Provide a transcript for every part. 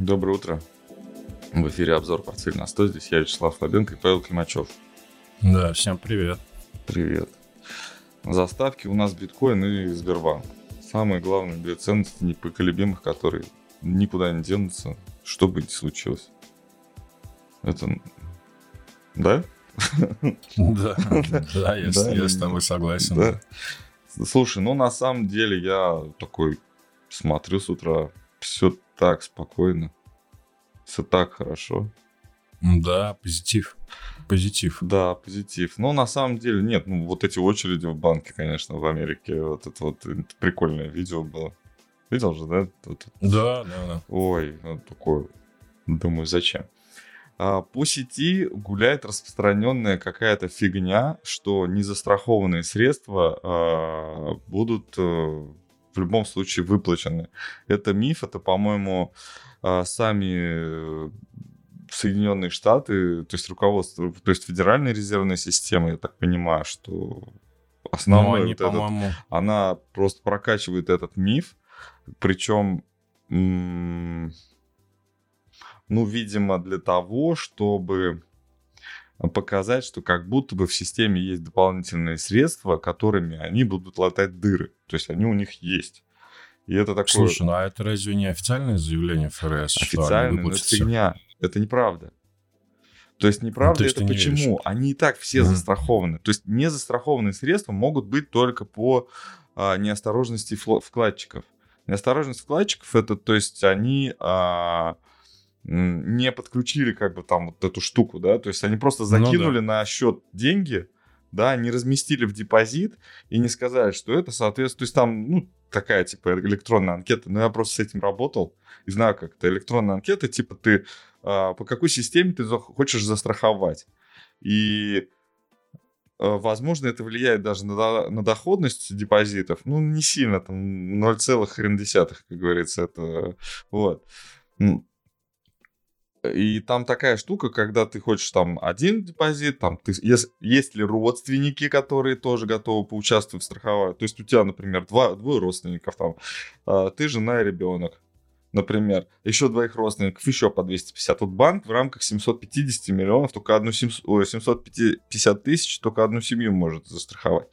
Доброе утро. В эфире обзор «Портфель на 100». Здесь я, Вячеслав Слабенко и Павел Климачев. Да, всем привет. Привет. Заставки у нас биткоин и Сбербанк. Самые главные две ценности непоколебимых, которые никуда не денутся, что бы ни случилось. Это... Да? Да, да, я, с тобой согласен. Слушай, ну на самом деле я такой смотрю с утра, все так спокойно, все так хорошо. Да, позитив. Позитив. Да, позитив. Но на самом деле нет, ну вот эти очереди в банке, конечно, в Америке, вот это вот прикольное видео было. Видел же, да? Тут, да, да, да. Ой, вот такое. Думаю, зачем? А, по сети гуляет распространенная какая-то фигня, что незастрахованные средства а, будут э, в любом случае выплачены. Это миф, это, по-моему, а, сами Соединенные Штаты, то есть руководство, то есть Федеральная резервная система, я так понимаю, что основной они, вот этот, она просто прокачивает этот миф, причем, ну, видимо, для того, чтобы показать, что как будто бы в системе есть дополнительные средства, которыми они будут латать дыры. То есть они у них есть. И это такое... Слушай, ну а это разве не официальное заявление ФРС? Официальное, но это фигня. Это неправда. То есть неправда ну, то есть это почему? Веришь. Они и так все mm-hmm. застрахованы. То есть не застрахованные средства могут быть только по а, неосторожности вкладчиков. Неосторожность вкладчиков это, то есть они а, не подключили как бы там вот эту штуку, да, то есть они просто закинули ну, да. на счет деньги, да, не разместили в депозит и не сказали, что это соответствует, то есть там, ну, такая, типа, электронная анкета, но я просто с этим работал и знаю, как это электронная анкета, типа, ты а, по какой системе ты хочешь застраховать. И а, возможно, это влияет даже на, на доходность депозитов. Ну, не сильно, там 0, хрен десятых, как говорится, это вот. И там такая штука, когда ты хочешь там один депозит, там ты, есть, есть ли родственники, которые тоже готовы поучаствовать в страховании. То есть у тебя, например, два, двое родственников, там, а, ты жена и ребенок например, еще двоих родственников, еще по 250. Вот банк в рамках 750 миллионов, только одну 750 тысяч, только одну семью может застраховать.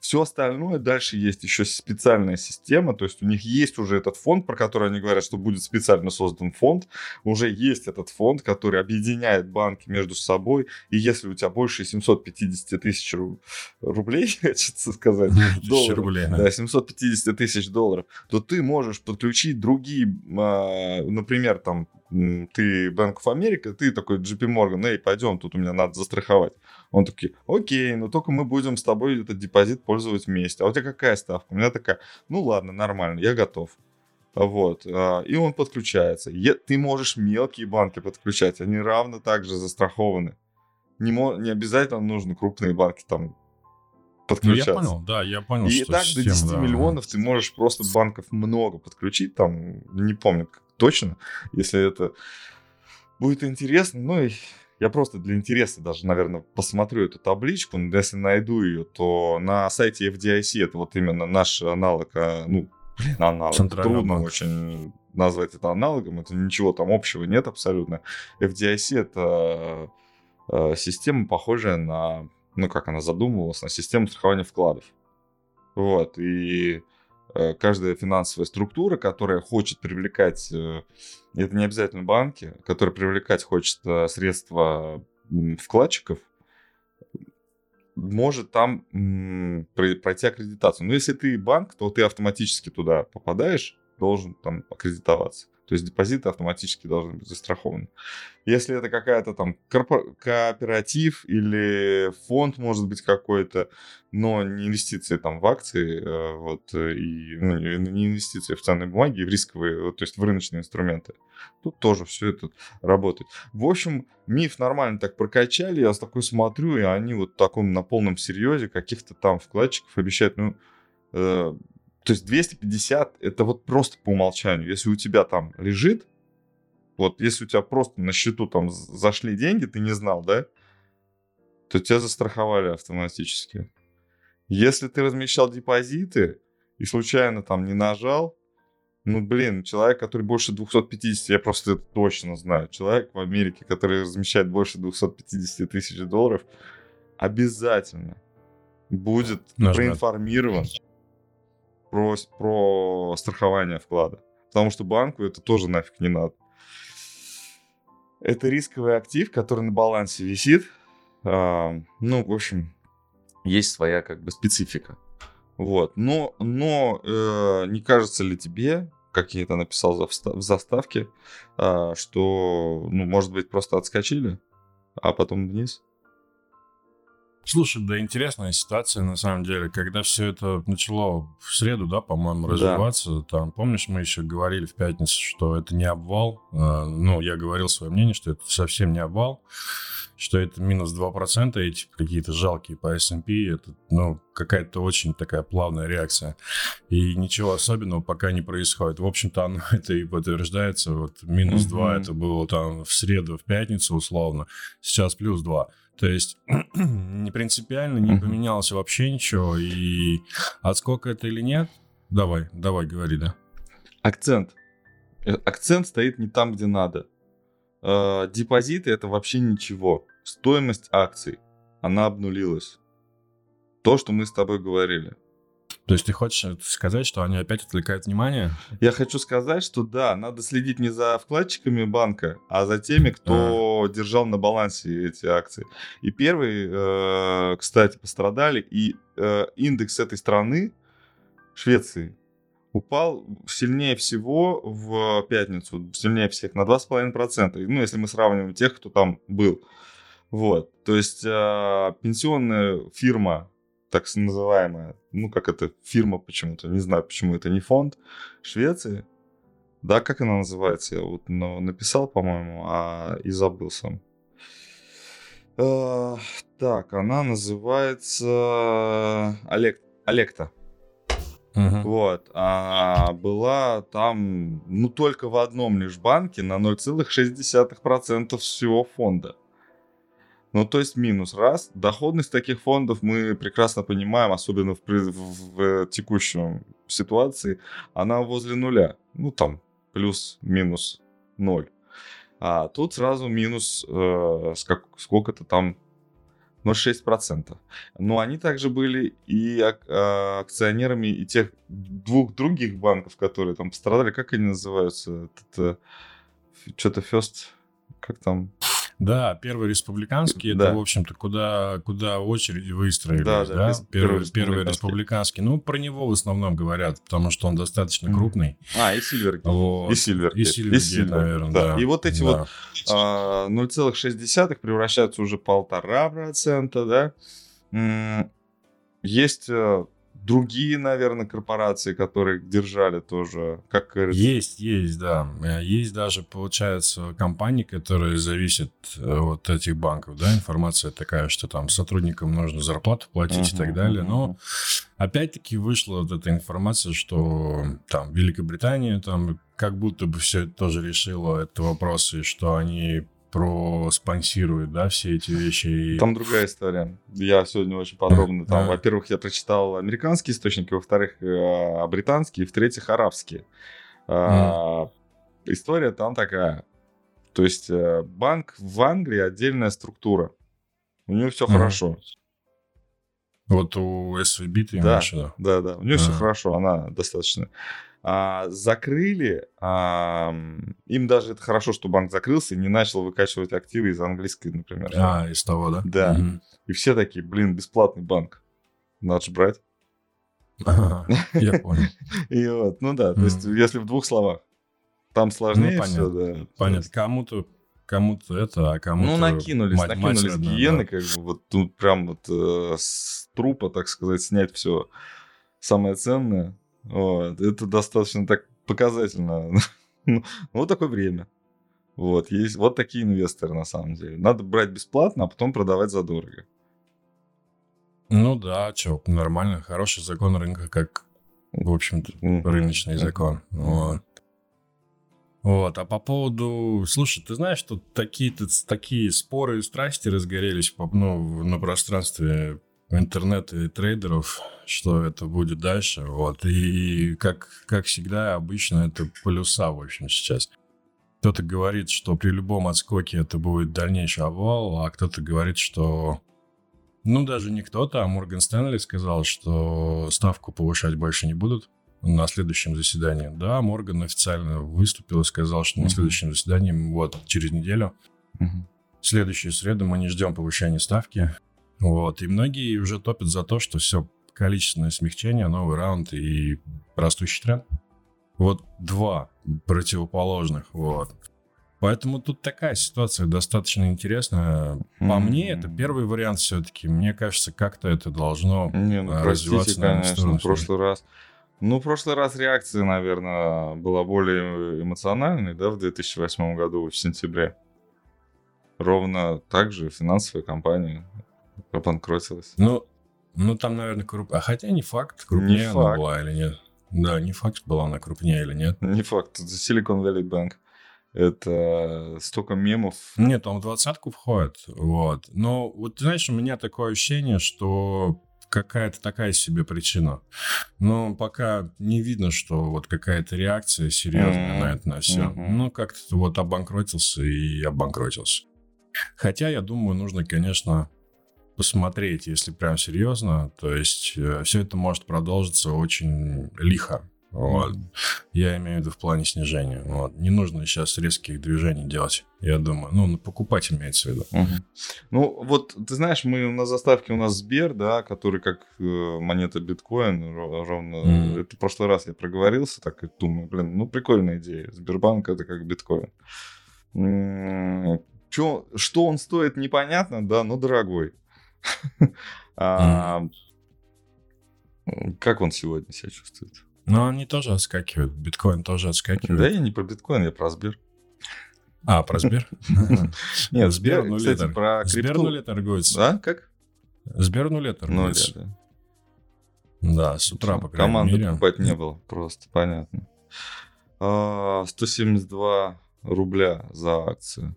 Все остальное дальше есть еще специальная система, то есть у них есть уже этот фонд, про который они говорят, что будет специально создан фонд, уже есть этот фонд, который объединяет банки между собой, и если у тебя больше 750 тысяч рублей, хочется сказать, долларов, рублей, да. да, 750 тысяч долларов, то ты можешь подключить другие, а, например, там ты Bank of America, ты такой JP Morgan, эй, пойдем, тут у меня надо застраховать. Он такой, окей, но только мы будем с тобой этот депозит пользовать вместе. А у тебя какая ставка? У меня такая, ну ладно, нормально, я готов. Вот, а, и он подключается. Ты можешь мелкие банки подключать, они равно так же застрахованы. Не, не обязательно нужны крупные банки там подключаться. Ну, я понял, да, я понял, И что так система, до 10 да, миллионов ты можешь просто банков много подключить, там, не помню точно, если это будет интересно. Ну, и я просто для интереса даже, наверное, посмотрю эту табличку. Но если найду ее, то на сайте FDIC, это вот именно наш аналог, а, ну, блин, аналог. Трудно банк. очень назвать это аналогом. Это ничего там общего нет абсолютно. FDIC это э, система, похожая на, ну, как она задумывалась, на систему страхования вкладов. Вот, и каждая финансовая структура, которая хочет привлекать, э, это не обязательно банки, которая привлекать хочет э, средства вкладчиков, может там пройти аккредитацию. Но если ты банк, то ты автоматически туда попадаешь, должен там аккредитоваться. То есть депозиты автоматически должны быть застрахованы. Если это какая-то там кооператив или фонд, может быть, какой-то, но не инвестиции там в акции, э, вот, и ну, не инвестиции в ценные бумаги, в рисковые, то есть в рыночные инструменты, тут тоже все это работает. В общем, миф нормально так прокачали, я такой смотрю, и они вот таком на полном серьезе каких-то там вкладчиков обещают, ну, э, то есть 250 это вот просто по умолчанию. Если у тебя там лежит, вот если у тебя просто на счету там зашли деньги, ты не знал, да, то тебя застраховали если ты размещал депозиты и случайно там не нажал, Ну, блин, человек, который больше 250, я просто это точно знаю. Человек в Америке, который размещает больше 250 тысяч долларов, обязательно будет Нажмет. проинформирован про, про страхование вклада. Потому что банку это тоже нафиг не надо. Это рисковый актив, который на балансе висит. А, ну, в общем, есть своя как бы специфика. Вот. Но, но э, не кажется ли тебе, как я это написал в заставке, э, что, ну, может быть, просто отскочили, а потом вниз? Слушай, да интересная ситуация на самом деле, когда все это начало в среду, да, по-моему, развиваться, да. там, помнишь, мы еще говорили в пятницу, что это не обвал, э, ну, я говорил свое мнение, что это совсем не обвал, что это минус 2%, эти какие-то жалкие по S&P, это, ну, какая-то очень такая плавная реакция. И ничего особенного пока не происходит. В общем-то, оно это и подтверждается. Вот минус mm-hmm. 2 это было там в среду, в пятницу условно, сейчас плюс 2. То есть не принципиально, не поменялось вообще ничего. И отскок это или нет, давай, давай, говори, да. Акцент. Э, акцент стоит не там, где надо. Э, депозиты это вообще ничего. Стоимость акций, она обнулилась. То, что мы с тобой говорили. То есть ты хочешь сказать, что они опять отвлекают внимание? Я хочу сказать, что да, надо следить не за вкладчиками банка, а за теми, кто а. держал на балансе эти акции. И первые, э, кстати, пострадали, и э, индекс этой страны, Швеции, упал сильнее всего в пятницу, сильнее всех, на 2,5%. Ну, если мы сравниваем тех, кто там был. Вот, то есть э, пенсионная фирма так называемая, ну как это, фирма почему-то, не знаю, почему это не фонд, Швеции. Да, как она называется? Я вот ну, написал, по-моему, а и забыл сам. Э, так, она называется Олег, Олекта. Uh-huh. Вот. А была там, ну, только в одном лишь банке на 0,6% всего фонда. Ну, то есть минус. Раз. Доходность таких фондов мы прекрасно понимаем, особенно в, в, в текущем ситуации, она возле нуля. Ну, там, плюс-минус ноль. А тут сразу минус э, сколько-то там 0,6%. Но они также были и а, акционерами и тех двух других банков, которые там пострадали. Как они называются? Это, что-то First... Как там? Да, первый республиканский, да. это, в общем-то, куда, куда очереди выстроились, да? да, да? Первый, первый республиканский. Ну, про него в основном говорят, потому что он достаточно крупный. А, и Сильвергейт. Вот. И Сильвергейт. И Сильвергейт, наверное, да. да. И вот эти да. вот а, 0,6 превращаются уже полтора процента, да? Есть э, другие, наверное, корпорации, которые держали тоже, как. Есть, есть, да. Э, есть даже, получается, компании, которые зависят э, от этих банков, да, информация такая, что там сотрудникам нужно зарплату платить uh-huh, и так далее, но опять-таки вышла вот эта информация, что там Великобритания там как будто бы все тоже решила этот вопрос, и что они проспонсирует, да, все эти вещи. Там другая история. Я сегодня очень подробно там, во-первых, я прочитал американские источники, во-вторых, э, британские, в-третьих, арабские. Mm. История там такая. То есть э, банк в Англии отдельная структура. У нее все хорошо. Вот у SVB ты да, имеешь да? Да, да, у нее все хорошо, она достаточно а, закрыли, а, им даже это хорошо, что банк закрылся и не начал выкачивать активы из английской, например. А, из того, да? Да. Угу. И все такие, блин, бесплатный банк. Надо же брать. Ага, я понял. И вот, ну да, то есть, если в двух словах, там сложнее ну, все, да. Понятно, кому-то кому-то это, а кому-то... Ну, накинулись, мать, накинулись мать гиены, да. как бы вот тут прям вот э, с трупа, так сказать, снять все самое ценное. Вот. Это достаточно так показательно. ну, вот такое время. Вот, есть вот такие инвесторы на самом деле. Надо брать бесплатно, а потом продавать задорого. Ну да, что, нормально, хороший закон рынка, как, в общем-то, рыночный закон. Вот. Вот, а по поводу... Слушай, ты знаешь, что такие, такие споры и страсти разгорелись ну, на пространстве интернета и трейдеров, что это будет дальше. Вот. И как, как всегда, обычно это плюса, в общем, сейчас. Кто-то говорит, что при любом отскоке это будет дальнейший обвал, а кто-то говорит, что... Ну, даже не кто-то, а Морган Стэнли сказал, что ставку повышать больше не будут на следующем заседании. Да, Морган официально выступил и сказал, что на следующем заседании, вот, через неделю, mm-hmm. следующую среду мы не ждем повышения ставки. Вот, и многие уже топят за то, что все, количественное смягчение, новый раунд и растущий тренд. Вот два противоположных, вот. Поэтому тут такая ситуация достаточно интересная. По mm-hmm. мне, это первый вариант все-таки. Мне кажется, как-то это должно Не, ну, развиваться. Простите, конечно, в прошлый раз... Ну, в прошлый раз реакция, наверное, была более эмоциональной, да, в 2008 году, в сентябре. Ровно так же финансовая компания обанкротилась. Ну, ну там, наверное, круп... А хотя не факт, крупнее не она факт. была или нет. Да, не факт, была она крупнее или нет. Не факт. Это Silicon Valley Bank. Это столько мемов. Нет, он в двадцатку входит. Вот. Но вот, знаешь, у меня такое ощущение, что какая-то такая себе причина. Но пока не видно, что вот какая-то реакция серьезная mm-hmm. на это на все. Mm-hmm. Ну, как-то вот обанкротился и обанкротился. Хотя, я думаю, нужно, конечно, посмотреть, если прям серьезно. То есть э, все это может продолжиться очень лихо. Вот. Я имею в виду в плане снижения. Вот. Не нужно сейчас резких движений делать, я думаю. Ну, покупать имеется в виду. Угу. Ну, вот, ты знаешь, мы на заставке у нас Сбер, да, который как э, монета биткоин, ровно... Mm. Это в прошлый раз я проговорился, так и думаю, блин, ну, прикольная идея. Сбербанк это как биткоин. Чё, что он стоит, непонятно, да, но дорогой. А, как он сегодня себя чувствует? Ну, они тоже отскакивают. Биткоин тоже отскакивает. Да, я не про биткоин, я про Сбер. А, про Сбер? Нет, Сбер, кстати, про крипту. Сбер нуле торгуется. Да, как? Сбер нуле торгуется. да. Да, с утра, по крайней Команду мере. покупать не было, просто, понятно. 172 а, рубля за акцию.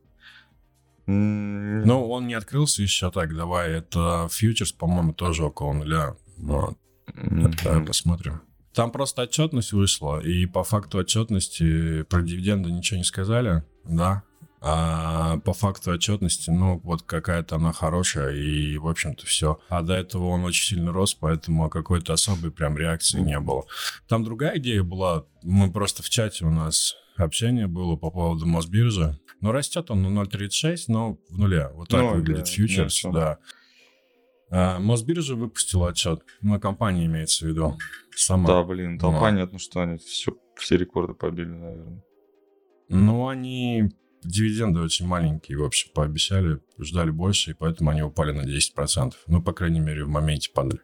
Ну, он не открылся еще так, давай, это фьючерс, по-моему, тоже около нуля. Вот. Это посмотрим. Там просто отчетность вышла, и по факту отчетности про дивиденды ничего не сказали, да. А по факту отчетности, ну, вот какая-то она хорошая, и, в общем-то, все. А до этого он очень сильно рос, поэтому какой-то особой прям реакции не было. Там другая идея была, мы просто в чате у нас общение было по поводу Мосбиржи. Но растет он на 0,36, но в нуле. Вот так ну, выглядит да, фьючерс, да. А, Мосбиржа выпустила отчет. Ну, компания имеется в виду. Сама. Да, блин, там ну. понятно, что они все, все рекорды побили, наверное. Ну, они дивиденды очень маленькие, в общем, пообещали, ждали больше, и поэтому они упали на 10%. Ну, по крайней мере, в моменте падали.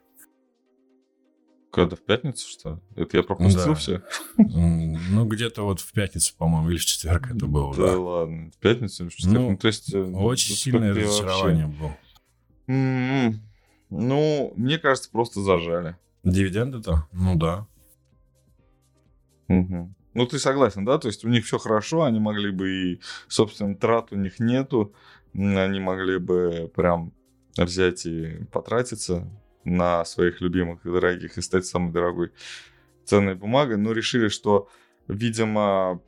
Когда в пятницу, что ли? Это я пропустил да. все? Ну, где-то вот в пятницу, по-моему, или в четверг это было. Да, да. ладно. В пятницу или в четверг? Ну, ну то есть... Э, очень сильное разочарование было. М-м-м. Ну, мне кажется, просто зажали. Дивиденды-то? Ну да. Угу. Ну, ты согласен, да? То есть у них все хорошо, они могли бы и, собственно, трат у них нету, они могли бы прям взять и потратиться на своих любимых и дорогих и стать самой дорогой ценной бумагой, но решили, что, видимо,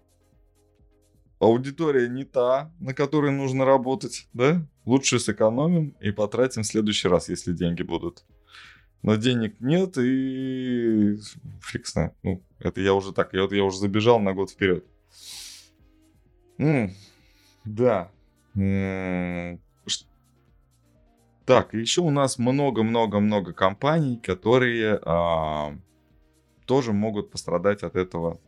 аудитория не та, на которой нужно работать, да? Лучше сэкономим и потратим в следующий раз, если деньги будут. Но денег нет, и фиг знает. Ну, это я уже так, я, я уже забежал на год вперед. М-м, да. М-м, так, еще у нас много-много-много компаний, которые а, тоже могут пострадать от этого,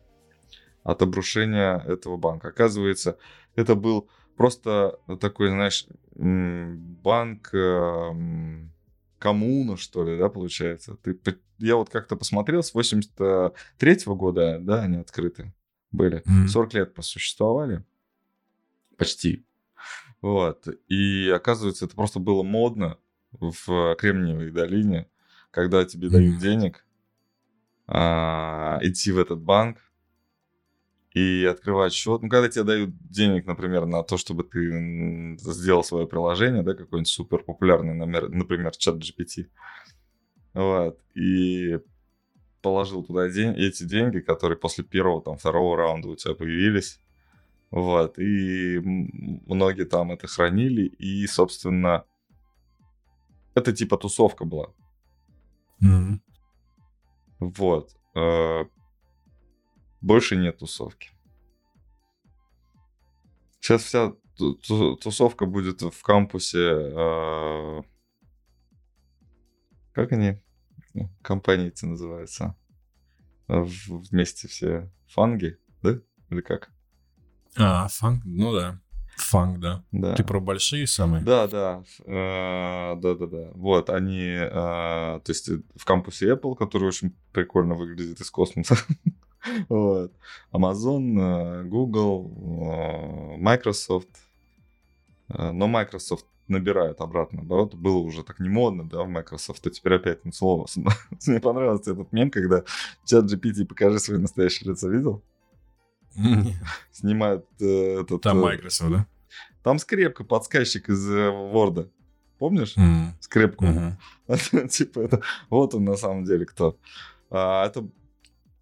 от обрушения этого банка. Оказывается, это был просто такой, знаешь, банк эм, коммуна, что ли, да, получается. Ты, я вот как-то посмотрел, с 83 -го года, да, они открыты были. Mm-hmm. 40 лет просуществовали. Почти. Вот. И оказывается, это просто было модно в Кремниевой долине, когда тебе дают денег, а, идти в этот банк и открывать счет. Ну, когда тебе дают денег, например, на то, чтобы ты сделал свое приложение, да, какой-нибудь супер популярный, например, чат GPT. Вот. И положил туда день, эти деньги, которые после первого, там, второго раунда у тебя появились. Вот. И многие там это хранили. И, собственно, это типа тусовка была. Mm-hmm. Вот. Э, больше нет тусовки. Сейчас вся тусовка будет в кампусе. Э, как они? Компании эти называются. Вместе все фанги, да? Или как? А, фанг, ну да. Фанк, да. да. Ты про большие самые? Да, да. Э, да, да, да. Вот, они, э, то есть в кампусе Apple, который очень прикольно выглядит из космоса. вот. Amazon, э, Google, Microsoft. Но Microsoft набирает обратно оборот. Было уже так не модно, да, в Microsoft, а теперь опять на слово. Мне понравился этот мем, когда чат GPT покажи свое настоящее лицо, видел? Снимают э, этот... Там э, Microsoft, да? Там скрепка, подсказчик из э, Word. Помнишь? Скрепку. Типа это... Вот он на самом деле кто. А, это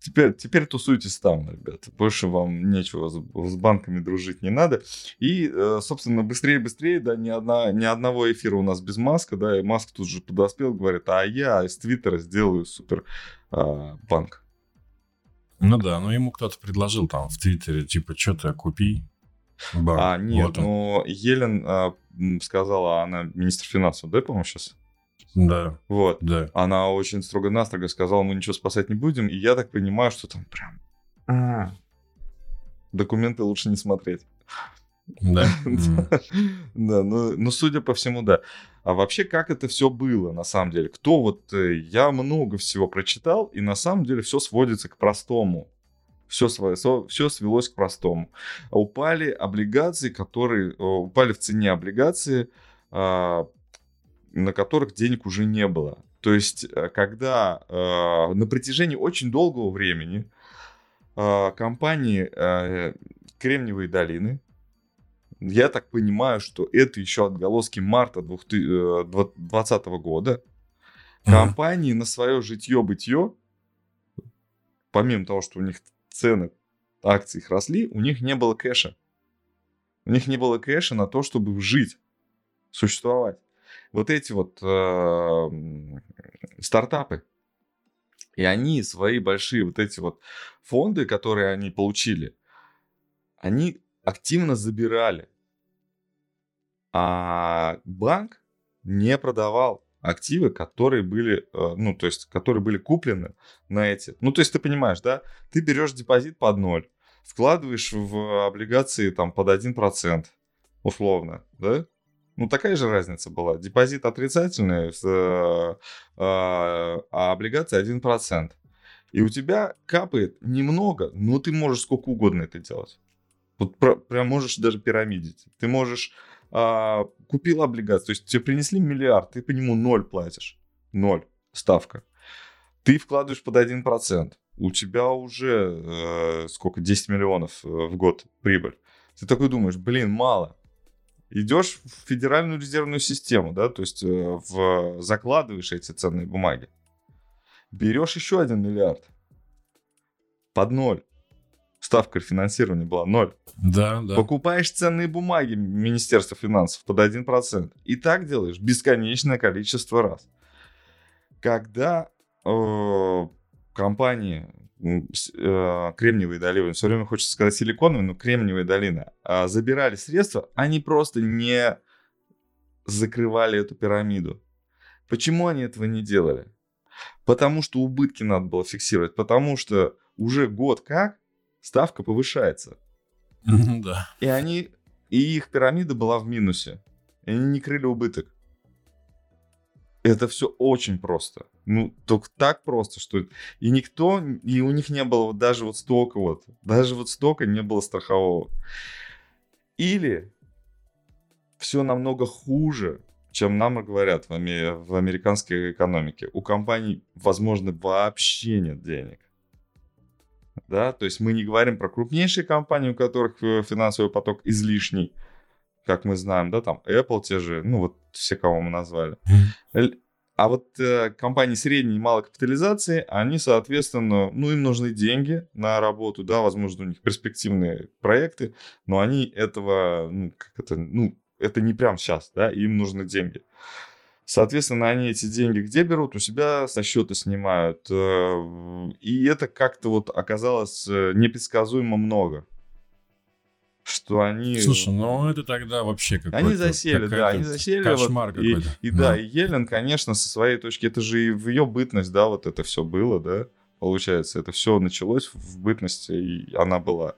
теперь, теперь тусуйтесь там, ребята. Больше вам нечего с, с банками дружить не надо. И, э, собственно, быстрее-быстрее, да, ни, одна, ни одного эфира у нас без Маска, да, и Маск тут же подоспел, говорит, а я из Твиттера сделаю супер а, банк. Ну да, но ему кто-то предложил там в Твиттере, типа, что-то купи. Банк. А, нет, вот ну, Елен а, сказала, она министр финансов, да, по-моему, сейчас? Да. Вот. Да. Она очень строго-настрого сказала, мы ничего спасать не будем, и я так понимаю, что там прям... А. Документы лучше не смотреть. Да. Да, ну, ну, судя по всему, да. А вообще, как это все было, на самом деле? Кто вот... Э, я много всего прочитал, и на самом деле все сводится к простому. Все, все свелось к простому. Упали облигации, которые... Упали в цене облигации, а, на которых денег уже не было. То есть, э, когда э, на протяжении очень долгого времени компании Кремниевые долины, я так понимаю, что это еще отголоски марта 2020 э, года. Компании на свое житье-бытие, помимо того, что у них цены акций их росли, у них не было кэша. У них не было кэша на то, чтобы жить, существовать. Вот эти вот э, стартапы, и они свои большие вот эти вот фонды, которые они получили, они активно забирали а банк не продавал активы, которые были, э, ну, то есть, которые были куплены на эти. Ну, то есть, ты понимаешь, да? Ты берешь депозит под ноль, вкладываешь в облигации там под 1%, условно, да? Ну, такая же разница была. Депозит отрицательный, э, а, облигация 1%. И у тебя капает немного, но ты можешь сколько угодно это делать. Вот прям можешь даже пирамидить. Ты можешь а, купил облигацию, то есть тебе принесли миллиард, ты по нему ноль платишь, ноль ставка. Ты вкладываешь под 1%, у тебя уже э, сколько, 10 миллионов э, в год прибыль. Ты такой думаешь, блин, мало. Идешь в Федеральную резервную систему, да, то есть э, в, закладываешь эти ценные бумаги. Берешь еще один миллиард под ноль ставка финансирования была ноль. Да, да. Покупаешь ценные бумаги Министерства финансов под 1%. И так делаешь бесконечное количество раз. Когда э, компании э, Кремниевые долины, все время хочется сказать силиконовые, но Кремниевые долины, э, забирали средства, они просто не закрывали эту пирамиду. Почему они этого не делали? Потому что убытки надо было фиксировать, потому что уже год как ставка повышается. Да. И они, и их пирамида была в минусе. И они не крыли убыток. Это все очень просто. Ну, только так просто, что... И никто, и у них не было даже вот столько вот, даже вот столько не было страхового. Или все намного хуже, чем нам говорят в, в американской экономике. У компаний, возможно, вообще нет денег. Да, то есть мы не говорим про крупнейшие компании, у которых э, финансовый поток излишний, как мы знаем, да, там Apple те же, ну вот все, кого мы назвали. А вот э, компании средней и малой капитализации, они, соответственно, ну, им нужны деньги на работу, да, возможно, у них перспективные проекты, но они этого, ну, как это, ну, это не прям сейчас, да, им нужны деньги. Соответственно, они эти деньги где берут? У себя со счета снимают. Э, и это как-то вот оказалось э, непредсказуемо много что они... Слушай, ну это тогда вообще какой-то... Они засели, да, они засели. Кошмар вот, какой-то. И, и да, и Елен, конечно, со своей точки, это же и в ее бытность, да, вот это все было, да, получается, это все началось в бытности, и она была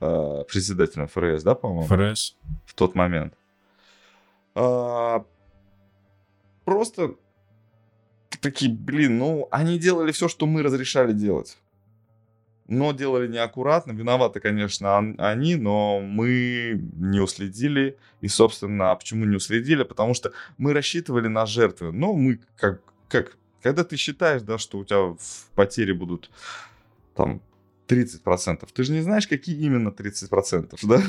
э, председателем ФРС, да, по-моему? ФРС. В тот момент. А, просто такие, блин, ну, они делали все, что мы разрешали делать но делали неаккуратно. Виноваты, конечно, они, но мы не уследили. И, собственно, а почему не уследили? Потому что мы рассчитывали на жертвы. Но мы как, как когда ты считаешь, да, что у тебя в потере будут там 30%. Ты же не знаешь, какие именно 30%, да,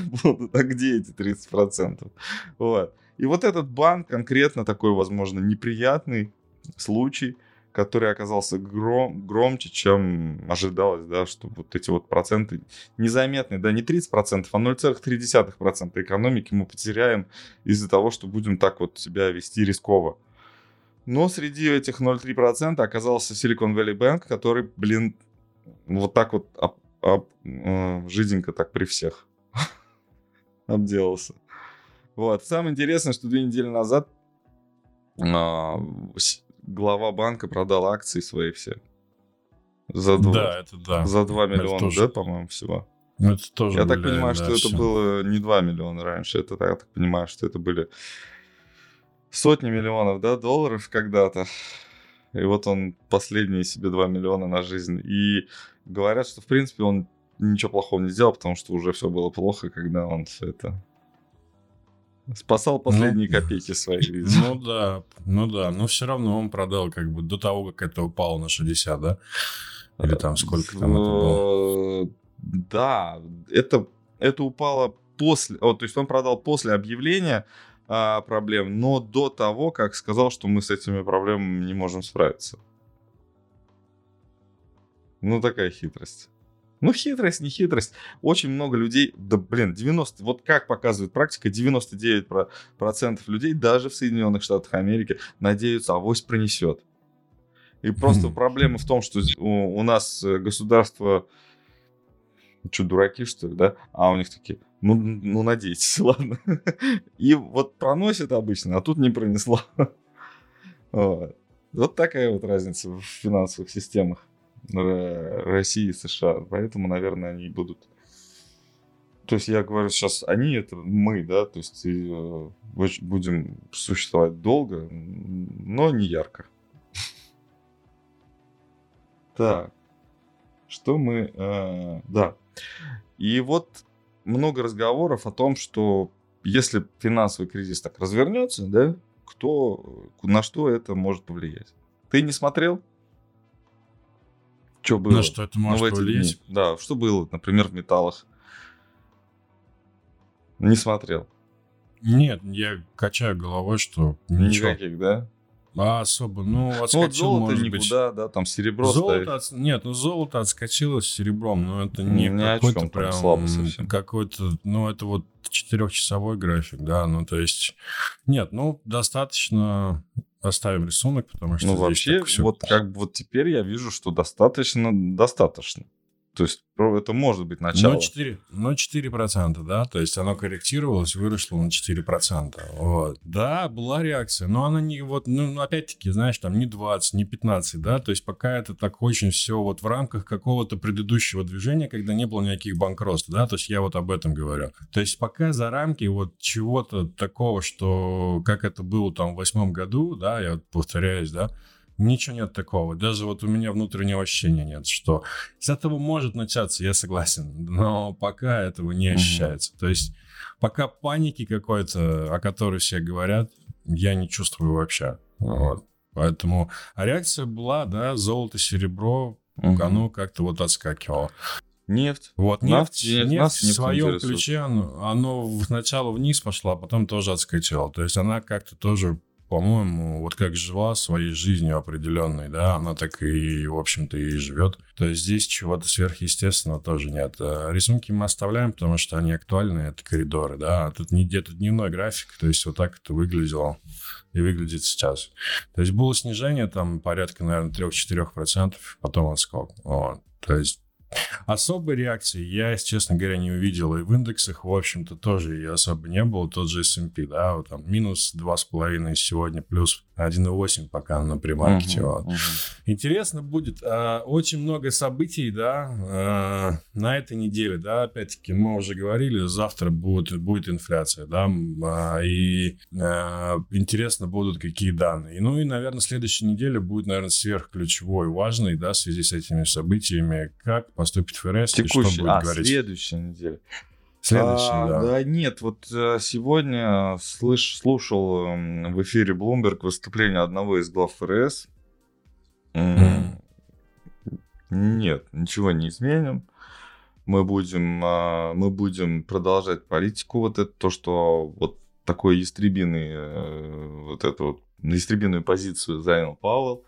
а где эти 30%. Вот. И вот этот банк конкретно такой, возможно, неприятный случай – который оказался гром, громче, чем ожидалось, да, что вот эти вот проценты незаметные, да, не 30%, а 0,3% экономики мы потеряем из-за того, что будем так вот себя вести рисково. Но среди этих 0,3% оказался Silicon Valley Bank, который, блин, вот так вот об, об, э, жиденько так при всех обделался. Вот. Самое интересное, что две недели назад э, глава банка продал акции свои все. За 2, да, это да. За 2 миллиона, тоже... да, по-моему, всего. Ну, это тоже я так понимаю, да, что все. это было не 2 миллиона раньше. Это, я так понимаю, что это были сотни миллионов, да, долларов когда-то. И вот он последние себе 2 миллиона на жизнь. И говорят, что, в принципе, он ничего плохого не сделал, потому что уже все было плохо, когда он все это Спасал последние ну, копейки свои. Ну да, ну да, но все равно он продал как бы до того, как это упало на 60, да? Или там сколько там это было? Да, это, это упало после, о, то есть он продал после объявления а, проблем, но до того, как сказал, что мы с этими проблемами не можем справиться. Ну, такая хитрость. Ну, хитрость, не хитрость. Очень много людей, да, блин, 90, вот как показывает практика, 99% людей даже в Соединенных Штатах Америки надеются, авось пронесет. И просто проблема в том, что у, у нас э, государство, что, дураки, что ли, да? А у них такие, ну, ну надейтесь, ладно. И вот проносит обычно, а тут не пронесло. Вот. вот такая вот разница в финансовых системах. России и США. Поэтому, наверное, они будут... То есть я говорю сейчас они, это мы, да, то есть э, будем существовать долго, но не ярко. Так, что мы... Э, да. И вот много разговоров о том, что если финансовый кризис так развернется, да, кто, на что это может повлиять. Ты не смотрел? Что было? На что это может ну, повлиять? Дни. Да, что было, например, в металлах? Не смотрел. Нет, я качаю головой, что ничего. Никаких, да? А особо, ну, отскочил, ну, вот золото может никуда, быть. да, там серебро золото от... Нет, ну, золото отскочило с серебром, но это не Ни какой-то прям... Слабо совсем. Какой-то, ну, это вот четырехчасовой график, да, ну, то есть... Нет, ну, достаточно оставим рисунок, потому что... Ну, вообще, все... вот как бы вот теперь я вижу, что достаточно, достаточно. То есть это может быть начало. Ну, 4, ну, 4%, да, то есть оно корректировалось, выросло на 4%. Вот. Да, была реакция, но она не вот, ну, опять-таки, знаешь, там не 20, не 15, да, то есть пока это так очень все вот в рамках какого-то предыдущего движения, когда не было никаких банкротств, да, то есть я вот об этом говорю. То есть пока за рамки вот чего-то такого, что как это было там в восьмом году, да, я повторяюсь, да, Ничего нет такого. Даже вот у меня внутреннего ощущения нет, что с этого может начаться, я согласен, но пока этого не ощущается. Mm-hmm. То есть пока паники какой-то, о которой все говорят, я не чувствую вообще. Вот. Поэтому а реакция была, да, золото, серебро, угу. оно как-то вот отскакивало. Нефть. Вот, нефть, нефть, нефть в своем ключе, оно, оно сначала вниз пошла, а потом тоже отскочила. То есть она как-то тоже по-моему, вот как жила своей жизнью определенной, да, она так и, в общем-то, и живет. То есть здесь чего-то сверхъестественного тоже нет. А рисунки мы оставляем, потому что они актуальны, это коридоры, да, а тут не где-то дневной график, то есть вот так это выглядело и выглядит сейчас. То есть было снижение там порядка, наверное, 3-4%, потом отскок. Вот. То есть Особой реакции я, честно говоря, не увидел. И в индексах, в общем-то, тоже и особо не было. Тот же S&P, да, вот там минус 2,5 сегодня, плюс 1,8 пока на примаркете. Uh-huh, вот. uh-huh. Интересно будет. А, очень много событий, да, а, на этой неделе, да, опять-таки, мы уже говорили, завтра будет, будет инфляция, да, а, и интересно будут какие данные. Ну и, наверное, следующая неделя будет, наверное, сверхключевой, важной, да, в связи с этими событиями, как поступит ФРС Текущий, и что будет а, говорить. следующая неделя. Следующий, а, да. Да нет, вот э, сегодня слыш, слушал в эфире Bloomberg выступление одного из глав ФРС. Mm. Нет, ничего не изменим. Мы будем, а, мы будем продолжать политику вот это, то, что вот такой ястребиный, э, вот эту вот ястребиную позицию занял Пауэлл.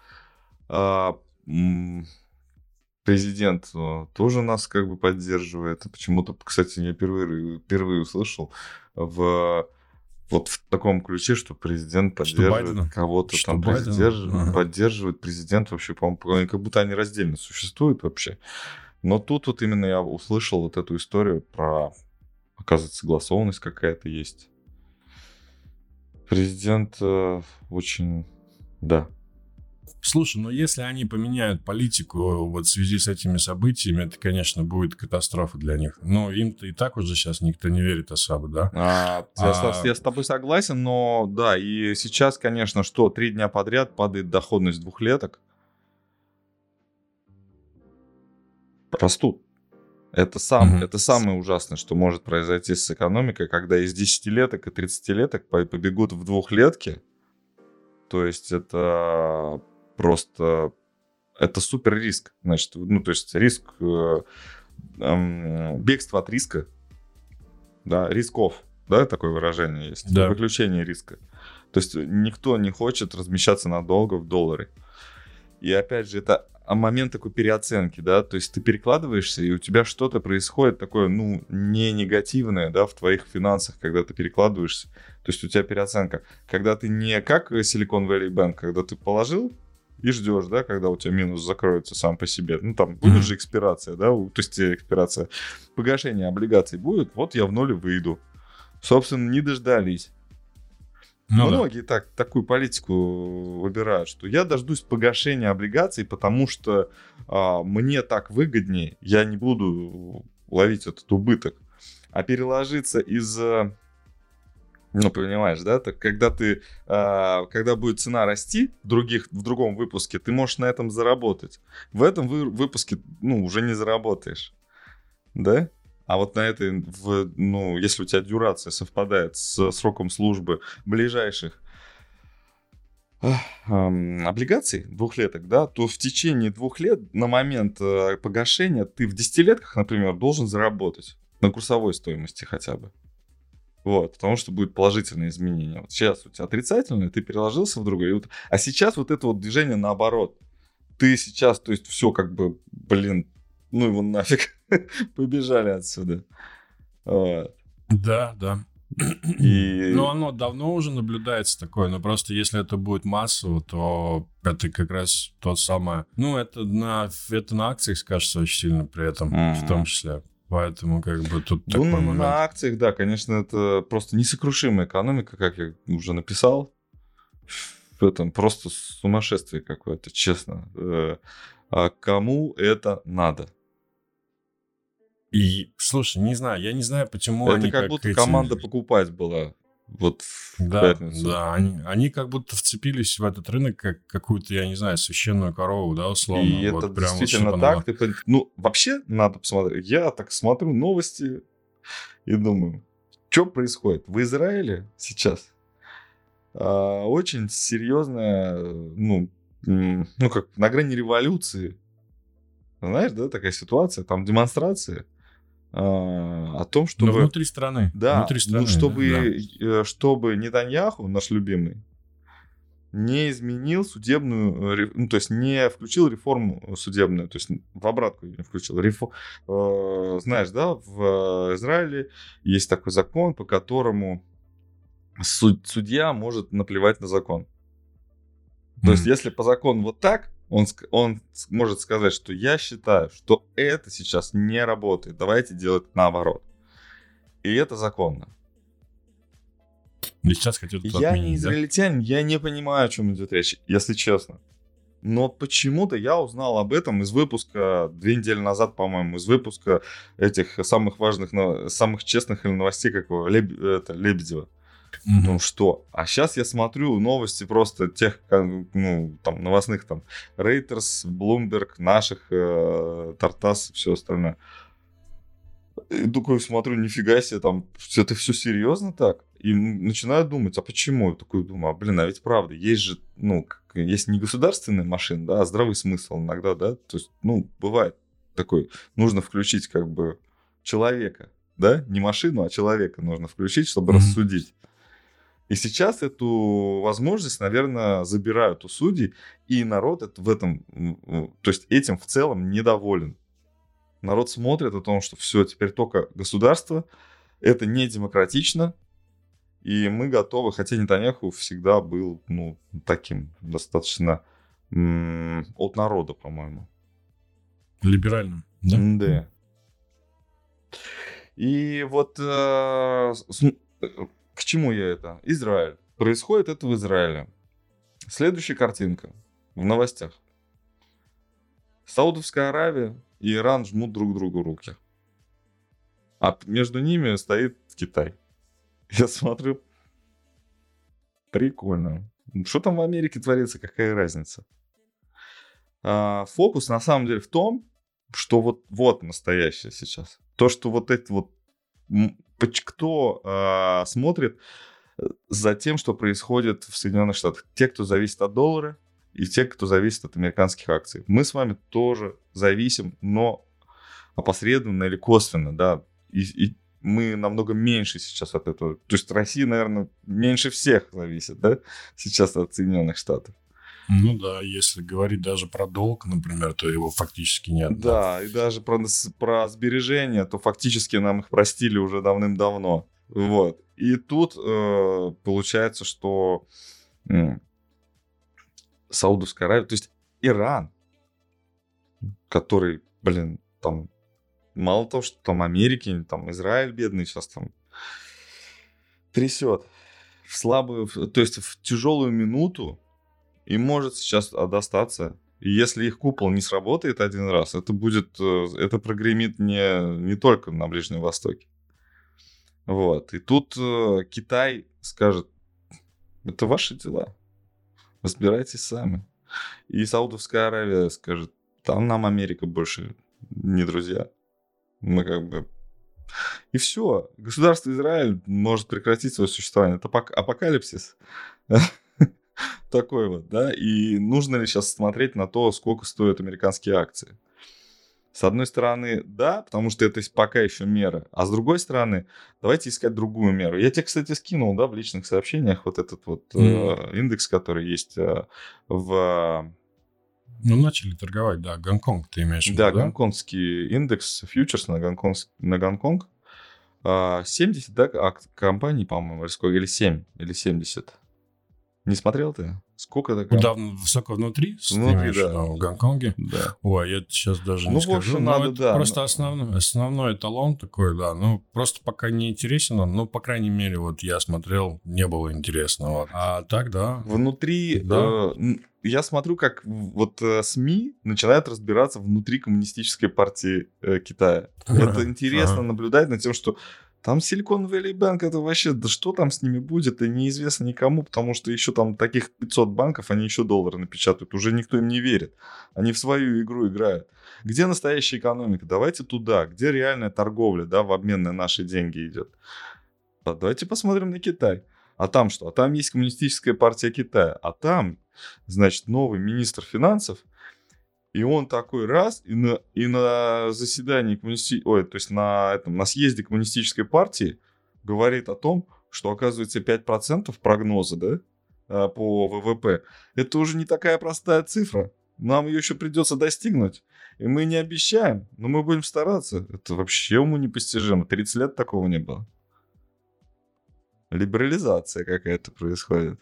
Президент э, тоже нас как бы поддерживает. Почему-то, кстати, я впервые, впервые услышал в вот в таком ключе, что президент поддерживает кого-то там, поддерживает, ага. поддерживает президент вообще, по-моему, как будто они раздельно существуют вообще. Но тут вот именно я услышал вот эту историю про, оказывается, согласованность какая-то есть. Президент э, очень, да, Слушай, ну если они поменяют политику вот в связи с этими событиями, это, конечно, будет катастрофа для них. Но им-то и так уже сейчас никто не верит особо, да? А, а... Я, я с тобой согласен, но да, и сейчас, конечно, что три дня подряд падает доходность двухлеток. Растут. Это, сам, mm-hmm. это самое ужасное, что может произойти с экономикой, когда из 10-леток и 30-леток побегут в двухлетки. То есть это просто это супер риск. Значит, ну, то есть риск, э, э, бегство от риска, да, рисков, да, такое выражение есть, да. выключение риска. То есть никто не хочет размещаться надолго в долларе. И опять же, это момент такой переоценки, да, то есть ты перекладываешься, и у тебя что-то происходит такое, ну, не негативное, да, в твоих финансах, когда ты перекладываешься. То есть у тебя переоценка. Когда ты не как Silicon Valley Bank, когда ты положил и ждешь, да, когда у тебя минус закроется сам по себе. Ну, там будет mm-hmm. же экспирация, да, то есть экспирация, погашение облигаций будет, вот я в ноль выйду. Собственно, не дождались. Ну, Многие да. так, такую политику выбирают, что я дождусь погашения облигаций, потому что а, мне так выгоднее, я не буду ловить этот убыток. А переложиться из ну, понимаешь, да? Так, когда ты, э, когда будет цена расти в, других, в другом выпуске, ты можешь на этом заработать. В этом вы, выпуске, ну, уже не заработаешь. Да? А вот на этой, в, ну, если у тебя дюрация совпадает с сроком службы ближайших облигаций двухлеток, да, то в течение двух лет на момент э, погашения ты в десятилетках, например, должен заработать на курсовой стоимости хотя бы. Вот, потому что будет положительное изменение. Вот сейчас у тебя отрицательное, ты переложился в другое. Вот, а сейчас вот это вот движение наоборот. Ты сейчас, то есть все как бы, блин, ну его нафиг, побежали отсюда. Вот. Да, да. И... Ну, оно давно уже наблюдается такое, но просто если это будет массово, то это как раз тот самое... Ну, это на, это на акциях скажется очень сильно при этом, mm-hmm. в том числе. Поэтому как бы тут ну, такой момент. На акциях, да, конечно, это просто несокрушимая экономика, как я уже написал. В этом просто сумасшествие какое-то, честно. Э, а кому это надо? И, слушай, не знаю, я не знаю, почему это они как, как будто эти... команда покупать была вот в да. Да, они, они как будто вцепились в этот рынок как какую-то, я не знаю, священную корову, да, условно. И вот это прям действительно вот так. Ты, ну, вообще надо посмотреть. Я так смотрю новости и думаю, что происходит в Израиле сейчас? А, очень серьезная, ну, ну, как на грани революции Знаешь, да, такая ситуация, там демонстрации о том, чтобы... Но внутри страны. Да, внутри страны, ну, чтобы, да. э, чтобы Нетаньяху, наш любимый, не изменил судебную, э, ну, то есть не включил реформу судебную, то есть в обратку не включил. Рефо- э, знаешь, да, в Израиле есть такой закон, по которому суд- судья может наплевать на закон. То есть, если по закону вот так, он, он может сказать, что я считаю, что это сейчас не работает, давайте делать наоборот. И это законно. И сейчас хотят Я не отменить, да? израильтянин, я не понимаю, о чем идет речь, если честно. Но почему-то я узнал об этом из выпуска две недели назад, по-моему, из выпуска этих самых важных, самых честных новостей, как его, Леб- это, Лебедева. Мгм. Ну что? А сейчас я смотрю новости просто тех, ну, там, новостных, там, Рейтерс, Bloomberg, наших, э, Тартас, все остальное. И такой смотрю, нифига себе, там, это все серьезно так? И начинаю думать, а почему? Я такой думаю, а, блин, а ведь правда, есть же, ну, есть не государственная машина, да, а здравый смысл иногда, да, то есть, ну, бывает такой, нужно включить как бы человека, да, не машину, а человека нужно включить, чтобы Мгм. рассудить. И сейчас эту возможность, наверное, забирают у судей, и народ это в этом, то есть этим в целом недоволен. Народ смотрит о том, что все, теперь только государство, это не демократично, и мы готовы, хотя Нетаньяху всегда был, ну, таким достаточно от народа, по-моему. Либеральным, да? Да. И вот э, к чему я это? Израиль. Происходит это в Израиле. Следующая картинка в новостях. Саудовская Аравия и Иран жмут друг другу руки. А между ними стоит Китай. Я смотрю. Прикольно. Что там в Америке творится, какая разница? А, фокус на самом деле в том, что вот, вот настоящее сейчас. То, что вот эти вот... Кто а, смотрит э, за тем, что происходит в Соединенных Штатах? Те, кто зависит от доллара, и те, кто зависит от американских акций. Мы с вами тоже зависим, но опосредованно или косвенно, да. И, и мы намного меньше сейчас от этого. То есть Россия, наверное, меньше всех зависит, да, сейчас от Соединенных Штатов. Ну да, если говорить даже про долг, например, то его фактически нет. Да, и даже про, про сбережения, то фактически нам их простили уже давным-давно. Вот. И тут э, получается, что м, Саудовская Аравия, то есть Иран, который, блин, там мало того, что там Америки, там Израиль бедный сейчас там трясет в слабую, то есть в тяжелую минуту и может сейчас а, достаться. И если их купол не сработает один раз, это будет, э, это прогремит не, не только на Ближнем Востоке. Вот. И тут э, Китай скажет, это ваши дела. Разбирайтесь сами. И Саудовская Аравия скажет, там нам Америка больше не друзья. Мы как бы... И все. Государство Израиль может прекратить свое существование. Это пок- апокалипсис. Такой вот, да. И нужно ли сейчас смотреть на то, сколько стоят американские акции? С одной стороны, да, потому что это пока еще мера. А с другой стороны, давайте искать другую меру. Я тебе, кстати, скинул, да, в личных сообщениях вот этот вот э, Мгм. индекс, который есть э, в... Ну, начали торговать, да. Гонконг ты имеешь в виду, Да, да? гонконгский индекс, фьючерс на, Гонконг, на Гонконг. А, 70, да, ак- компаний, по-моему, или 7, или 70. Не смотрел ты? Сколько это? Куда в- высоко внутри? Внутри, да. В Гонконге? Да. Ой, я сейчас даже Ну, не скажу. общем, надо, да, Просто ну- основной, основной эталон такой, да. Ну, просто пока не интересен он. Ну, по крайней мере, вот я смотрел, не было интересно. Вот. А так, да. Внутри, Да. э, я смотрю, как вот э, СМИ начинают разбираться внутри коммунистической партии э, Китая. Это интересно наблюдать над тем, что там Silicon Valley Bank, это вообще, да что там с ними будет, это неизвестно никому, потому что еще там таких 500 банков, они еще доллары напечатают, уже никто им не верит. Они в свою игру играют. Где настоящая экономика? Давайте туда. Где реальная торговля, да, в обмен на наши деньги идет? Давайте посмотрим на Китай. А там что? А там есть коммунистическая партия Китая. А там, значит, новый министр финансов И он такой раз, и на, и на заседании коммунисти... Ой, то есть на, этом, на съезде коммунистической партии говорит о том, что, оказывается, 5% прогноза, да, а, по ВВП, это уже не такая простая цифра. Нам ее еще придется достигнуть. И мы не обещаем, но мы будем стараться. Это вообще уму непостижимо. 30 лет такого не было. Либерализация какая-то происходит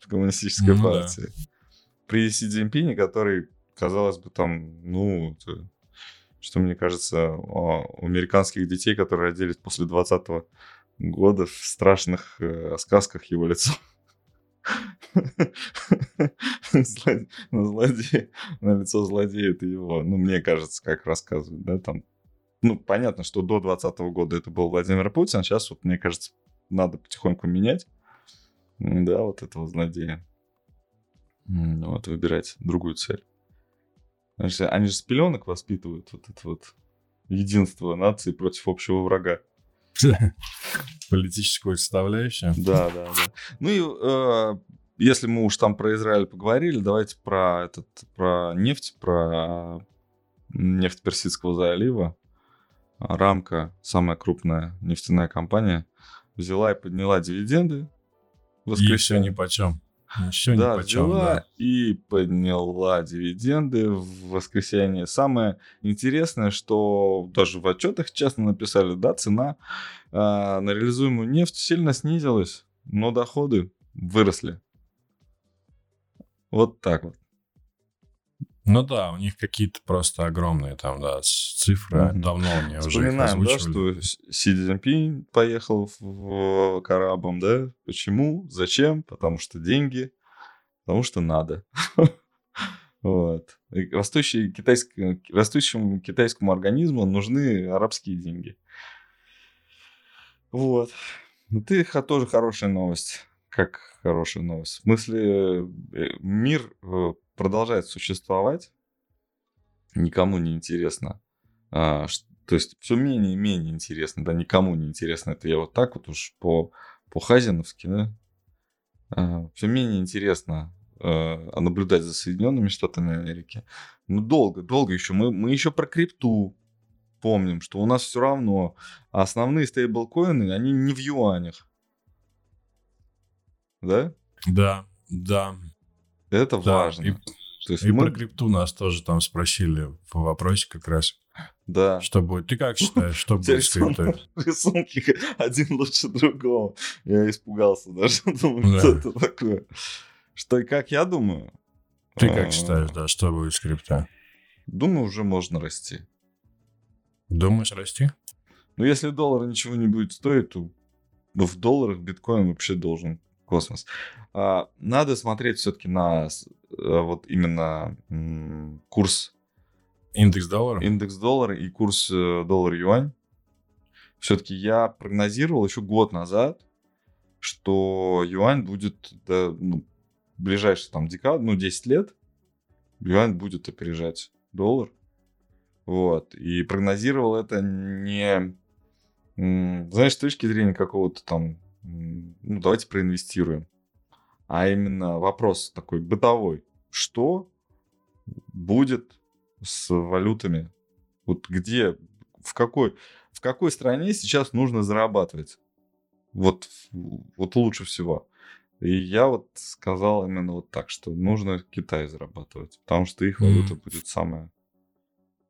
в коммунистической ну, партии. Да. При Си Цзиньпине, который, казалось бы, там, ну, это, что мне кажется, у американских детей, которые родились после 20 года, в страшных э, сказках его лицо. на злодея, на лицо злодея это его, ну, мне кажется, как рассказывают, да, там, ну, понятно, что до 2020 года это был Владимир Путин, а сейчас, вот, мне кажется, надо потихоньку менять, да, вот этого злодея. Вот, выбирать другую цель. Значит, они же с пеленок воспитывают вот это вот единство нации против общего врага. Политическую составляющую. Да, да, да. Ну и э, если мы уж там про Израиль поговорили, давайте про этот, про нефть, про нефть Персидского залива. Рамка, самая крупная нефтяная компания, взяла и подняла дивиденды. И все ни по чем. Еще да, почем, взяла да. и подняла дивиденды в воскресенье. Самое интересное, что даже в отчетах честно написали, да, цена э, на реализуемую нефть сильно снизилась, но доходы выросли. Вот так вот. Ну да, у них какие-то просто огромные там, да, цифры. Mm-hmm. Давно мне уже Вспоминаем, да, что Си Цзиньпинь поехал в Карабам, да? Почему? Зачем? Потому что деньги, потому что надо. Вот. Растущий китайский, растущему китайскому организму нужны арабские деньги. Вот. Ну, ты тоже хорошая новость. Как хорошая новость. В смысле, э, мир э, продолжает существовать, никому не интересно. А, то есть все менее и менее интересно, да, никому не интересно. Это я вот так вот уж по, по Хазиновски, да. А, все менее интересно а, наблюдать за Соединенными Штатами Америки. Ну, долго, долго еще. Мы, мы еще про крипту помним, что у нас все равно основные стейблкоины, они не в юанях. Да? Да, да. Это да, важно. И, То есть и мы... про крипту нас тоже там спросили в вопросе как раз. Да. Что будет? Ты как считаешь, что будет с криптой? Рисунки один лучше другого. Я испугался даже. Думаю, что это такое. Что и как я думаю? Ты как а, считаешь, да, что будет с криптой? Думаю, уже можно расти. Думаешь расти? Ну, если доллар ничего не будет стоить, то в долларах биткоин вообще должен космос. А, надо смотреть все-таки на э, вот именно курс. Индекс доллара? Индекс доллара и курс э, доллар-юань. Все-таки я прогнозировал еще год назад, что юань будет да, ну, ближайший там декад, ну 10 лет, юань будет опережать доллар. Вот. И прогнозировал это не, знаешь, с точки зрения какого-то там ну, давайте проинвестируем. А именно вопрос такой бытовой. Что будет с валютами? Вот где, в какой, в какой стране сейчас нужно зарабатывать? Вот, вот лучше всего. И я вот сказал именно вот так, что нужно Китай зарабатывать, потому что их валюта mm. будет самая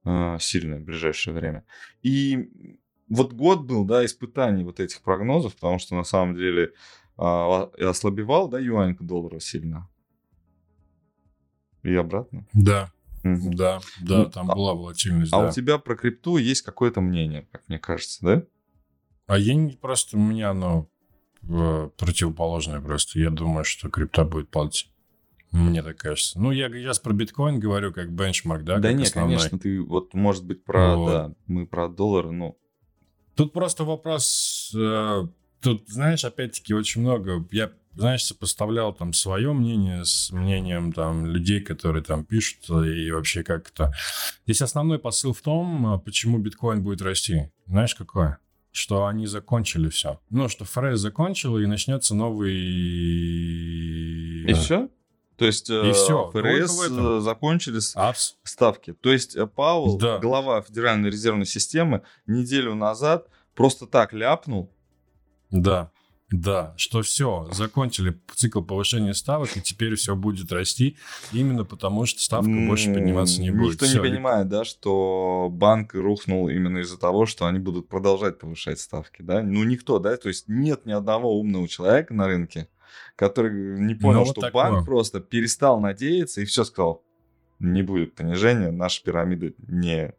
э, сильная в ближайшее время. И вот год был, да, испытаний вот этих прогнозов, потому что на самом деле а, ослабевал, да, юань к доллару сильно. И обратно. Да. Угу. Да, да, ну, там а, была волатильность. А да. у тебя про крипту есть какое-то мнение, как мне кажется, да? А я не просто у меня оно противоположное просто. Я думаю, что крипта будет падать. Мне так кажется. Ну, я сейчас про биткоин говорю как бенчмарк, да? Да нет, основной. конечно, ты вот, может быть, про, вот. да, мы про доллары, ну, Тут просто вопрос... Э, тут, знаешь, опять-таки очень много... Я, знаешь, сопоставлял там свое мнение с мнением там людей, которые там пишут и вообще как-то... Здесь основной посыл в том, почему биткоин будет расти. Знаешь, какой? Что они закончили все. Ну, что ФРС закончила, и начнется новый... И все? То есть и э, все. ФРС закончились Апс. ставки. То есть э, Пауэлл, да. глава Федеральной резервной системы, неделю назад просто так ляпнул. Да. Да, что все, закончили цикл повышения ставок, и теперь все будет расти, именно потому что ставка больше подниматься не будет. Никто все. не понимает, да, что банк рухнул именно из-за того, что они будут продолжать повышать ставки, да? Ну, никто, да, то есть нет ни одного умного человека на рынке, который не понял, ну, вот что банк просто перестал надеяться и все сказал, не будет понижения, наша пирамида не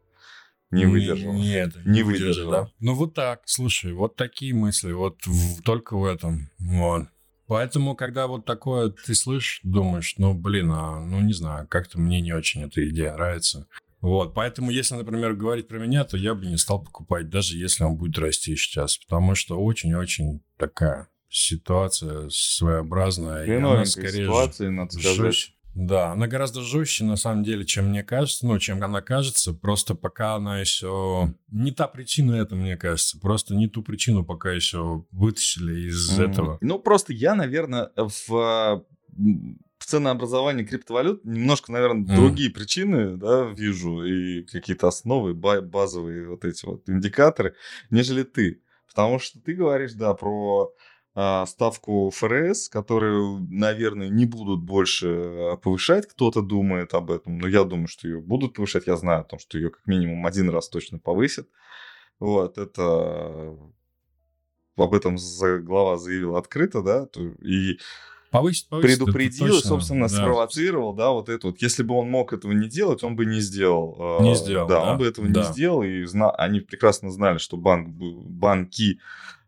не выдержал. Нет, не, не выдержал. Да? Ну вот так, слушай, вот такие мысли, вот в, только в этом. Вот. Поэтому, когда вот такое ты слышишь, думаешь, ну, блин, а, ну, не знаю, как-то мне не очень эта идея нравится. Вот, поэтому, если, например, говорить про меня, то я бы не стал покупать, даже если он будет расти сейчас, потому что очень-очень такая ситуация своеобразная. и она скорее ситуация, надо сказать. Жесть. Да, она гораздо жестче, на самом деле, чем мне кажется, ну, чем она кажется. Просто пока она еще... Не та причина это, мне кажется. Просто не ту причину пока еще вытащили из mm. этого. Ну, просто я, наверное, в, в ценообразовании криптовалют немножко, наверное, mm. другие причины, да, вижу. И какие-то основы, базовые вот эти вот индикаторы, нежели ты. Потому что ты говоришь, да, про ставку ФРС, которую, наверное, не будут больше а, повышать. Кто-то думает об этом, но я думаю, что ее будут повышать. Я знаю о том, что ее как минимум один раз точно повысят. Вот, это об этом глава заявил открыто, да, и повысить, повысить, предупредил, точно, собственно, да. спровоцировал, да, вот это вот. Если бы он мог этого не делать, он бы не сделал. Не сделал, да. да. он бы этого да. не сделал, и зна... они прекрасно знали, что банк, банки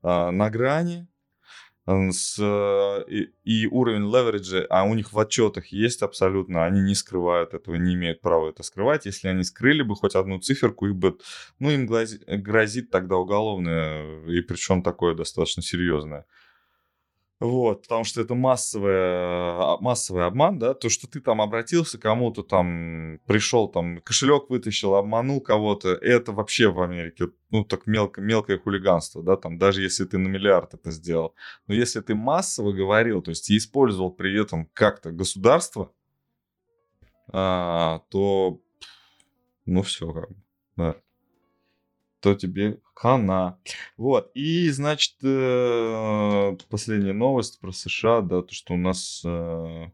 а, на грани, с, э, и, и уровень левериджа, а у них в отчетах есть абсолютно, они не скрывают этого, не имеют права это скрывать. Если они скрыли бы хоть одну циферку, их бы, ну, им грозит, грозит тогда уголовное, и причем такое достаточно серьезное. Вот, потому что это массовый, а, массовый обман, да, то, что ты там обратился кому-то, там, пришел, там, кошелек вытащил, обманул кого-то, это вообще в Америке, ну, так мелко, мелкое хулиганство, да, там, даже если ты на миллиард это сделал. Но если ты массово говорил, то есть использовал при этом как-то государство, а, то, ну, все, как бы, да то тебе хана. Вот. И, значит, э, последняя новость про США, да, то, что у нас э,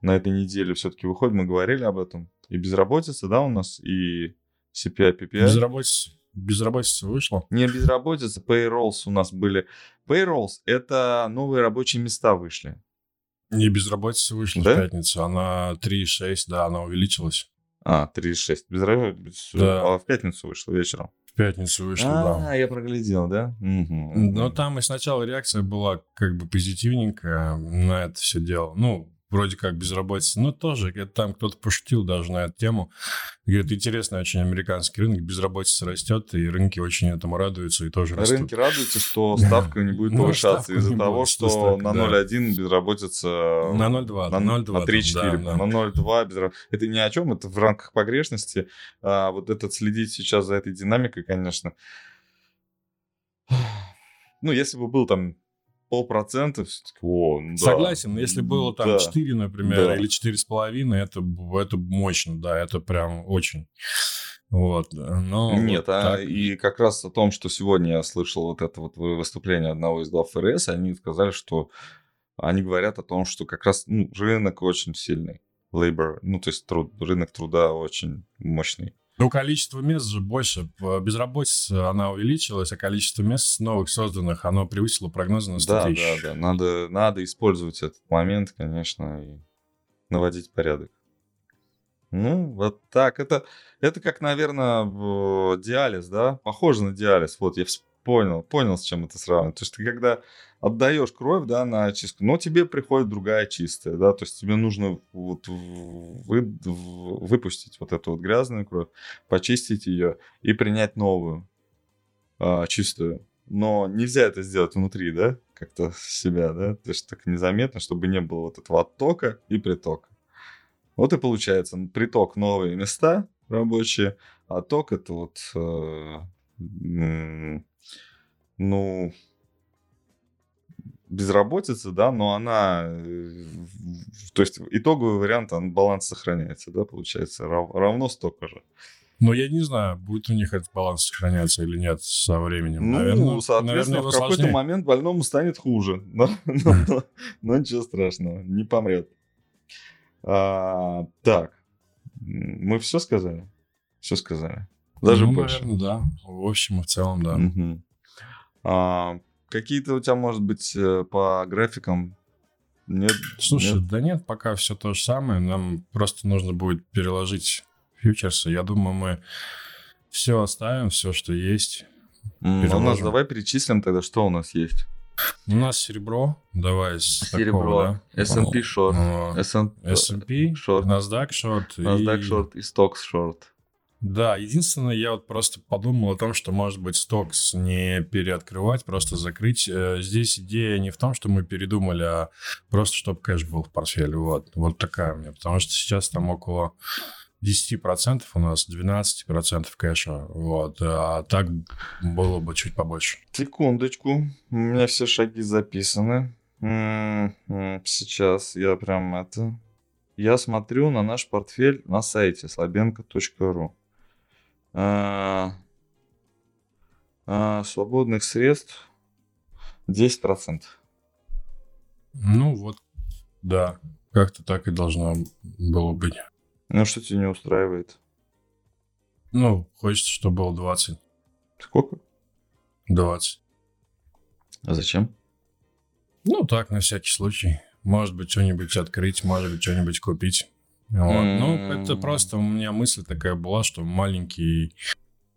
на этой неделе все-таки выходит, мы говорили об этом. И безработица, да, у нас, и CPI, PPI. Безработица, безработица вышла? Не безработица, payrolls у нас были. Payrolls — это новые рабочие места вышли. Не безработица вышла да? в пятницу, она 3,6, да, она увеличилась. А, 3,6. Безработица да. а в пятницу вышла вечером пятницу вышло, да. А, я проглядел, да? Угу. Но там и сначала реакция была как бы позитивненькая на это все дело. Ну, вроде как безработица, но тоже там кто-то пошутил даже на эту тему. Говорит, интересный очень американский рынок, безработица растет, и рынки очень этому радуются и тоже растут. Рынки радуются, что ставка не будет ну, повышаться из-за того, что на 0,1 безработица... На 0,2. На 0,2. На 3,4. На 0,2 безработица. Это ни о чем, это в рамках погрешности. А вот этот следить сейчас за этой динамикой, конечно... Ну, если бы был там полпроцента, все-таки, о, да. Согласен, если было там да. 4, например, да. или 4,5, это, это мощно, да, это прям очень. Вот, но Нет, вот а и как раз о том, что сегодня я слышал вот это вот выступление одного из глав ФРС, они сказали, что они говорят о том, что как раз ну, рынок очень сильный, labor, ну то есть труд, рынок труда очень мощный. Ну, количество мест же больше. Безработица, она увеличилась, а количество мест новых созданных, оно превысило прогнозы на 100 да, тысяч. Да, да, надо, надо использовать этот момент, конечно, и наводить порядок. Ну, вот так. Это, это как, наверное, диализ, да? Похоже на диализ. Вот, я понял, понял, с чем это сравнивать. То есть ты когда отдаешь кровь, да, на очистку, но тебе приходит другая чистая, да, то есть тебе нужно вот вы, выпустить вот эту вот грязную кровь, почистить ее и принять новую, а, чистую. Но нельзя это сделать внутри, да, как-то себя, да, то есть так незаметно, чтобы не было вот этого оттока и притока. Вот и получается, приток новые места рабочие, а ток это вот, э, ну, безработица, да, но она, э, то есть итоговый вариант, он, баланс сохраняется, да, получается, равно столько же. Но я не знаю, будет у них этот баланс сохраняться или нет со временем. Ну, наверное, соответственно, наверное, в какой-то момент больному станет хуже. Но, но, но, но ничего страшного, не помрет. А, так, мы все сказали? Все сказали. Даже ну, больше. Наверное, да. В общем и в целом, да. Угу. А, какие-то у тебя, может быть, э, по графикам нет? Слушай, нет? да нет, пока все то же самое. Нам просто нужно будет переложить фьючерсы. Я думаю, мы все оставим, все, что есть. Mm, у нас давай перечислим тогда, что у нас есть. У нас серебро, давай серебро, такого, да? S&P short, S&P, short, NASDAQ short, NASDAQ и... short и Stocks short. Да, единственное, я вот просто подумал о том, что, может быть, стокс не переоткрывать, просто закрыть. Э, здесь идея не в том, что мы передумали, а просто, чтобы кэш был в портфеле. Вот, вот такая у меня. Потому что сейчас там около 10% у нас 12% кэша. Вот. А так было бы чуть побольше. Секундочку. У меня все шаги записаны. М-м-м, сейчас я прям это... Я смотрю на наш портфель на сайте слабенко.ру. А, а, свободных средств 10%. Ну вот, да, как-то так и должно было быть. Ну, что тебя не устраивает? Ну, хочется, чтобы было 20. Сколько? 20. А зачем? Ну, так, на всякий случай. Может быть, что-нибудь открыть, может быть, что-нибудь купить. Вот. Mm-hmm. Ну, это просто у меня мысль такая была, что маленький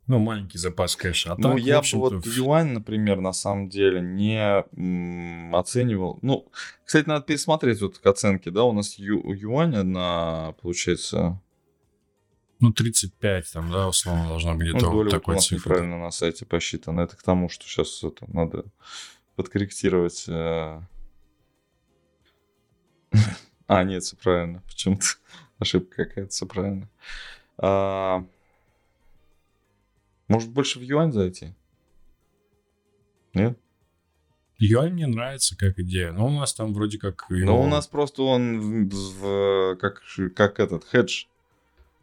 ну, маленький запас кэша. А ну, так, я бы вот юань, например, на самом деле не м, оценивал. Ну, кстати, надо пересмотреть вот к оценке, да, у нас ю, юань на, получается... Ну, 35 там, да, условно, должна быть где-то ну, вот такой нас цифры. неправильно на сайте посчитано. Это к тому, что сейчас это надо подкорректировать. Э. А, нет, все правильно. Почему-то ошибка какая-то, все правильно. А, может, больше в юань зайти? Нет? Юань мне нравится как идея, но у нас там вроде как... Его... Но у нас просто он в, в, как, как этот хедж.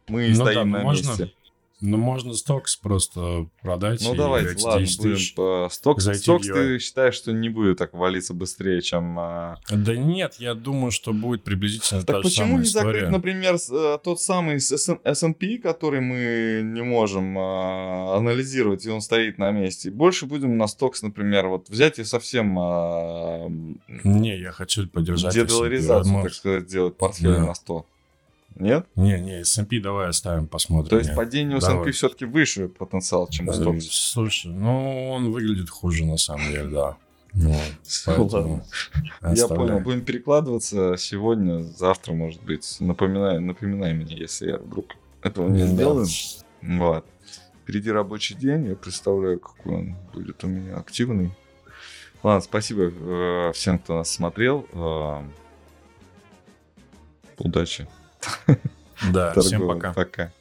Мы ну, стоим да, на можно, месте. Ну, можно Stoxx просто продать. Ну, давайте, ладно, будем по... Stoxx, Stoxx ты считаешь, что не будет так валиться быстрее, чем... А... Да нет, я думаю, что будет приблизительно так та же почему не история. закрыть, например, э, тот самый S&P, который мы не можем а, анализировать, и он стоит на месте? Больше будем на Stoxx, например, вот взять и совсем... А... Не, я хочу поддержать Дедоларизацию, так сказать, сделать портфель да. на 100. Нет? Не, не, S&P давай оставим, посмотрим. То есть падение у S&P все-таки выше потенциал, чем у Stocks? Слушай, ну он выглядит хуже на самом деле, да. Ну, Я понял, будем перекладываться сегодня, завтра, может быть. Напоминай, напоминай мне, если я вдруг этого не сделаю. Вот. Впереди рабочий день, я представляю, какой он будет у меня активный. Ладно, спасибо э, всем, кто нас смотрел. Э, удачи. Да, всем пока. Пока.